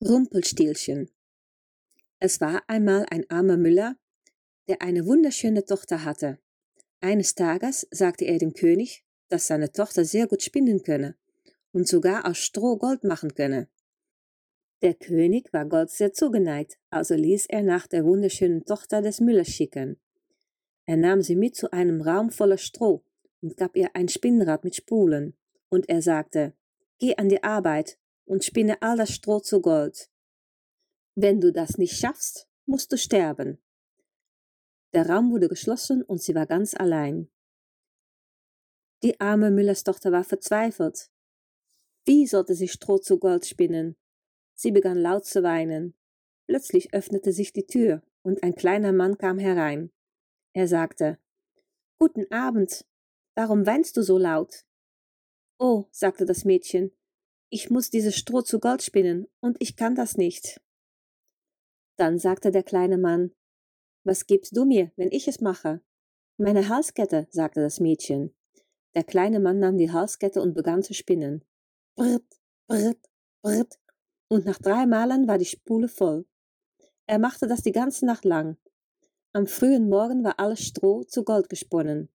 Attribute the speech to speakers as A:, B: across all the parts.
A: Rumpelstilzchen. Es war einmal ein armer Müller, der eine wunderschöne Tochter hatte. Eines Tages sagte er dem König, dass seine Tochter sehr gut spinnen könne und sogar aus Stroh Gold machen könne. Der König war Gold sehr zugeneigt, also ließ er nach der wunderschönen Tochter des Müllers schicken. Er nahm sie mit zu einem Raum voller Stroh und gab ihr ein Spinnrad mit Spulen, und er sagte, Geh an die Arbeit und spinne all das Stroh zu Gold. Wenn du das nicht schaffst, musst du sterben. Der Raum wurde geschlossen und sie war ganz allein. Die arme Müllerstochter war verzweifelt. Wie sollte sie Stroh zu Gold spinnen? Sie begann laut zu weinen. Plötzlich öffnete sich die Tür und ein kleiner Mann kam herein. Er sagte, Guten Abend. Warum weinst du so laut? Oh, sagte das Mädchen, ich muss dieses Stroh zu Gold spinnen, und ich kann das nicht. Dann sagte der kleine Mann, Was gibst du mir, wenn ich es mache? Meine Halskette, sagte das Mädchen. Der kleine Mann nahm die Halskette und begann zu spinnen. Brrt, brrt, brrt, und nach drei Malen war die Spule voll. Er machte das die ganze Nacht lang. Am frühen Morgen war alles Stroh zu Gold gesponnen.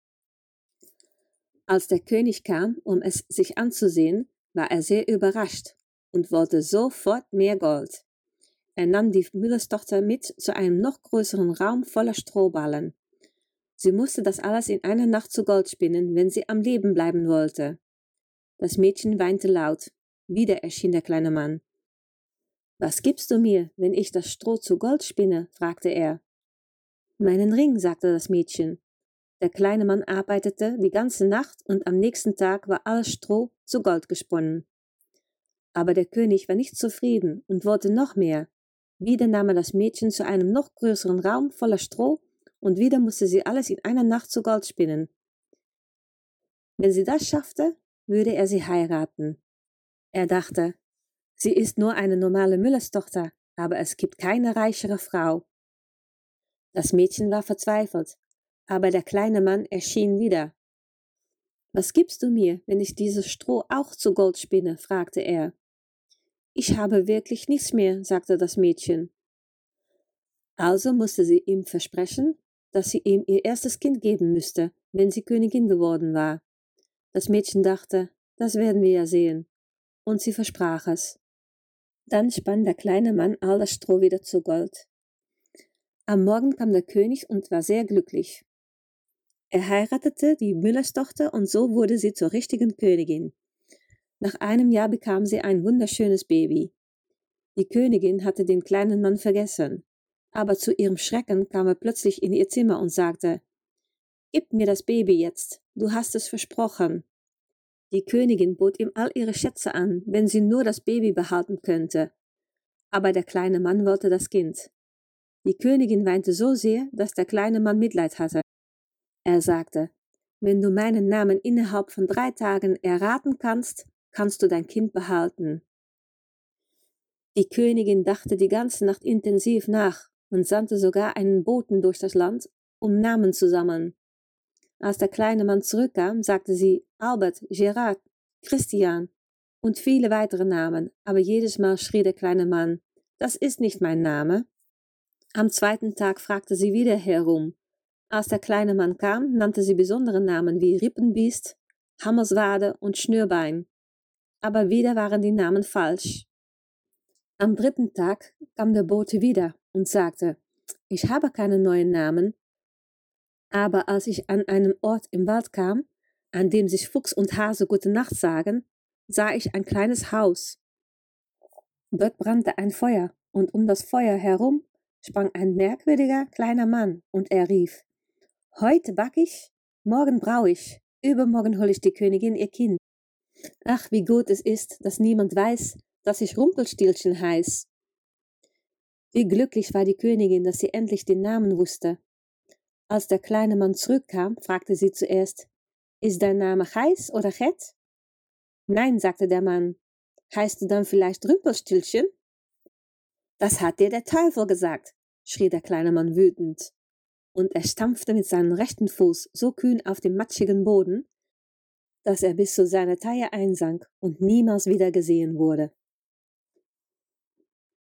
A: Als der König kam, um es sich anzusehen, war er sehr überrascht und wollte sofort mehr Gold. Er nahm die Müllerstochter mit zu einem noch größeren Raum voller Strohballen. Sie musste das alles in einer Nacht zu Gold spinnen, wenn sie am Leben bleiben wollte. Das Mädchen weinte laut. Wieder erschien der kleine Mann. Was gibst du mir, wenn ich das Stroh zu Gold spinne? fragte er. Meinen Ring, sagte das Mädchen. Der kleine Mann arbeitete die ganze Nacht und am nächsten Tag war alles Stroh zu Gold gesponnen. Aber der König war nicht zufrieden und wollte noch mehr. Wieder nahm er das Mädchen zu einem noch größeren Raum voller Stroh und wieder musste sie alles in einer Nacht zu Gold spinnen. Wenn sie das schaffte, würde er sie heiraten. Er dachte, sie ist nur eine normale Müllerstochter, aber es gibt keine reichere Frau. Das Mädchen war verzweifelt aber der kleine Mann erschien wieder. Was gibst du mir, wenn ich dieses Stroh auch zu Gold spinne? fragte er. Ich habe wirklich nichts mehr, sagte das Mädchen. Also musste sie ihm versprechen, dass sie ihm ihr erstes Kind geben müsste, wenn sie Königin geworden war. Das Mädchen dachte, das werden wir ja sehen, und sie versprach es. Dann spann der kleine Mann all das Stroh wieder zu Gold. Am Morgen kam der König und war sehr glücklich. Er heiratete die Müllerstochter und so wurde sie zur richtigen Königin. Nach einem Jahr bekam sie ein wunderschönes Baby. Die Königin hatte den kleinen Mann vergessen, aber zu ihrem Schrecken kam er plötzlich in ihr Zimmer und sagte Gib mir das Baby jetzt, du hast es versprochen. Die Königin bot ihm all ihre Schätze an, wenn sie nur das Baby behalten könnte. Aber der kleine Mann wollte das Kind. Die Königin weinte so sehr, dass der kleine Mann Mitleid hatte. Er sagte, wenn du meinen Namen innerhalb von drei Tagen erraten kannst, kannst du dein Kind behalten. Die Königin dachte die ganze Nacht intensiv nach und sandte sogar einen Boten durch das Land, um Namen zu sammeln. Als der kleine Mann zurückkam, sagte sie Albert, Gerard, Christian und viele weitere Namen, aber jedes Mal schrie der kleine Mann, das ist nicht mein Name. Am zweiten Tag fragte sie wieder herum, als der kleine Mann kam, nannte sie besondere Namen wie Rippenbiest, Hammerswade und Schnürbein. Aber wieder waren die Namen falsch. Am dritten Tag kam der Bote wieder und sagte, ich habe keine neuen Namen. Aber als ich an einen Ort im Wald kam, an dem sich Fuchs und Hase gute Nacht sagen, sah ich ein kleines Haus. Dort brannte ein Feuer, und um das Feuer herum sprang ein merkwürdiger kleiner Mann, und er rief Heute back ich, morgen brau ich, übermorgen hol ich die Königin ihr Kind. Ach, wie gut es ist, dass niemand weiß, dass ich Rumpelstilzchen heiß. Wie glücklich war die Königin, dass sie endlich den Namen wusste. Als der kleine Mann zurückkam, fragte sie zuerst, ist dein Name Heiß oder Chet? Nein, sagte der Mann. Heißt du dann vielleicht Rumpelstilzchen? Das hat dir der Teufel gesagt, schrie der kleine Mann wütend und er stampfte mit seinem rechten Fuß so kühn auf dem matschigen Boden, dass er bis zu seiner Taille einsank und niemals wieder gesehen wurde.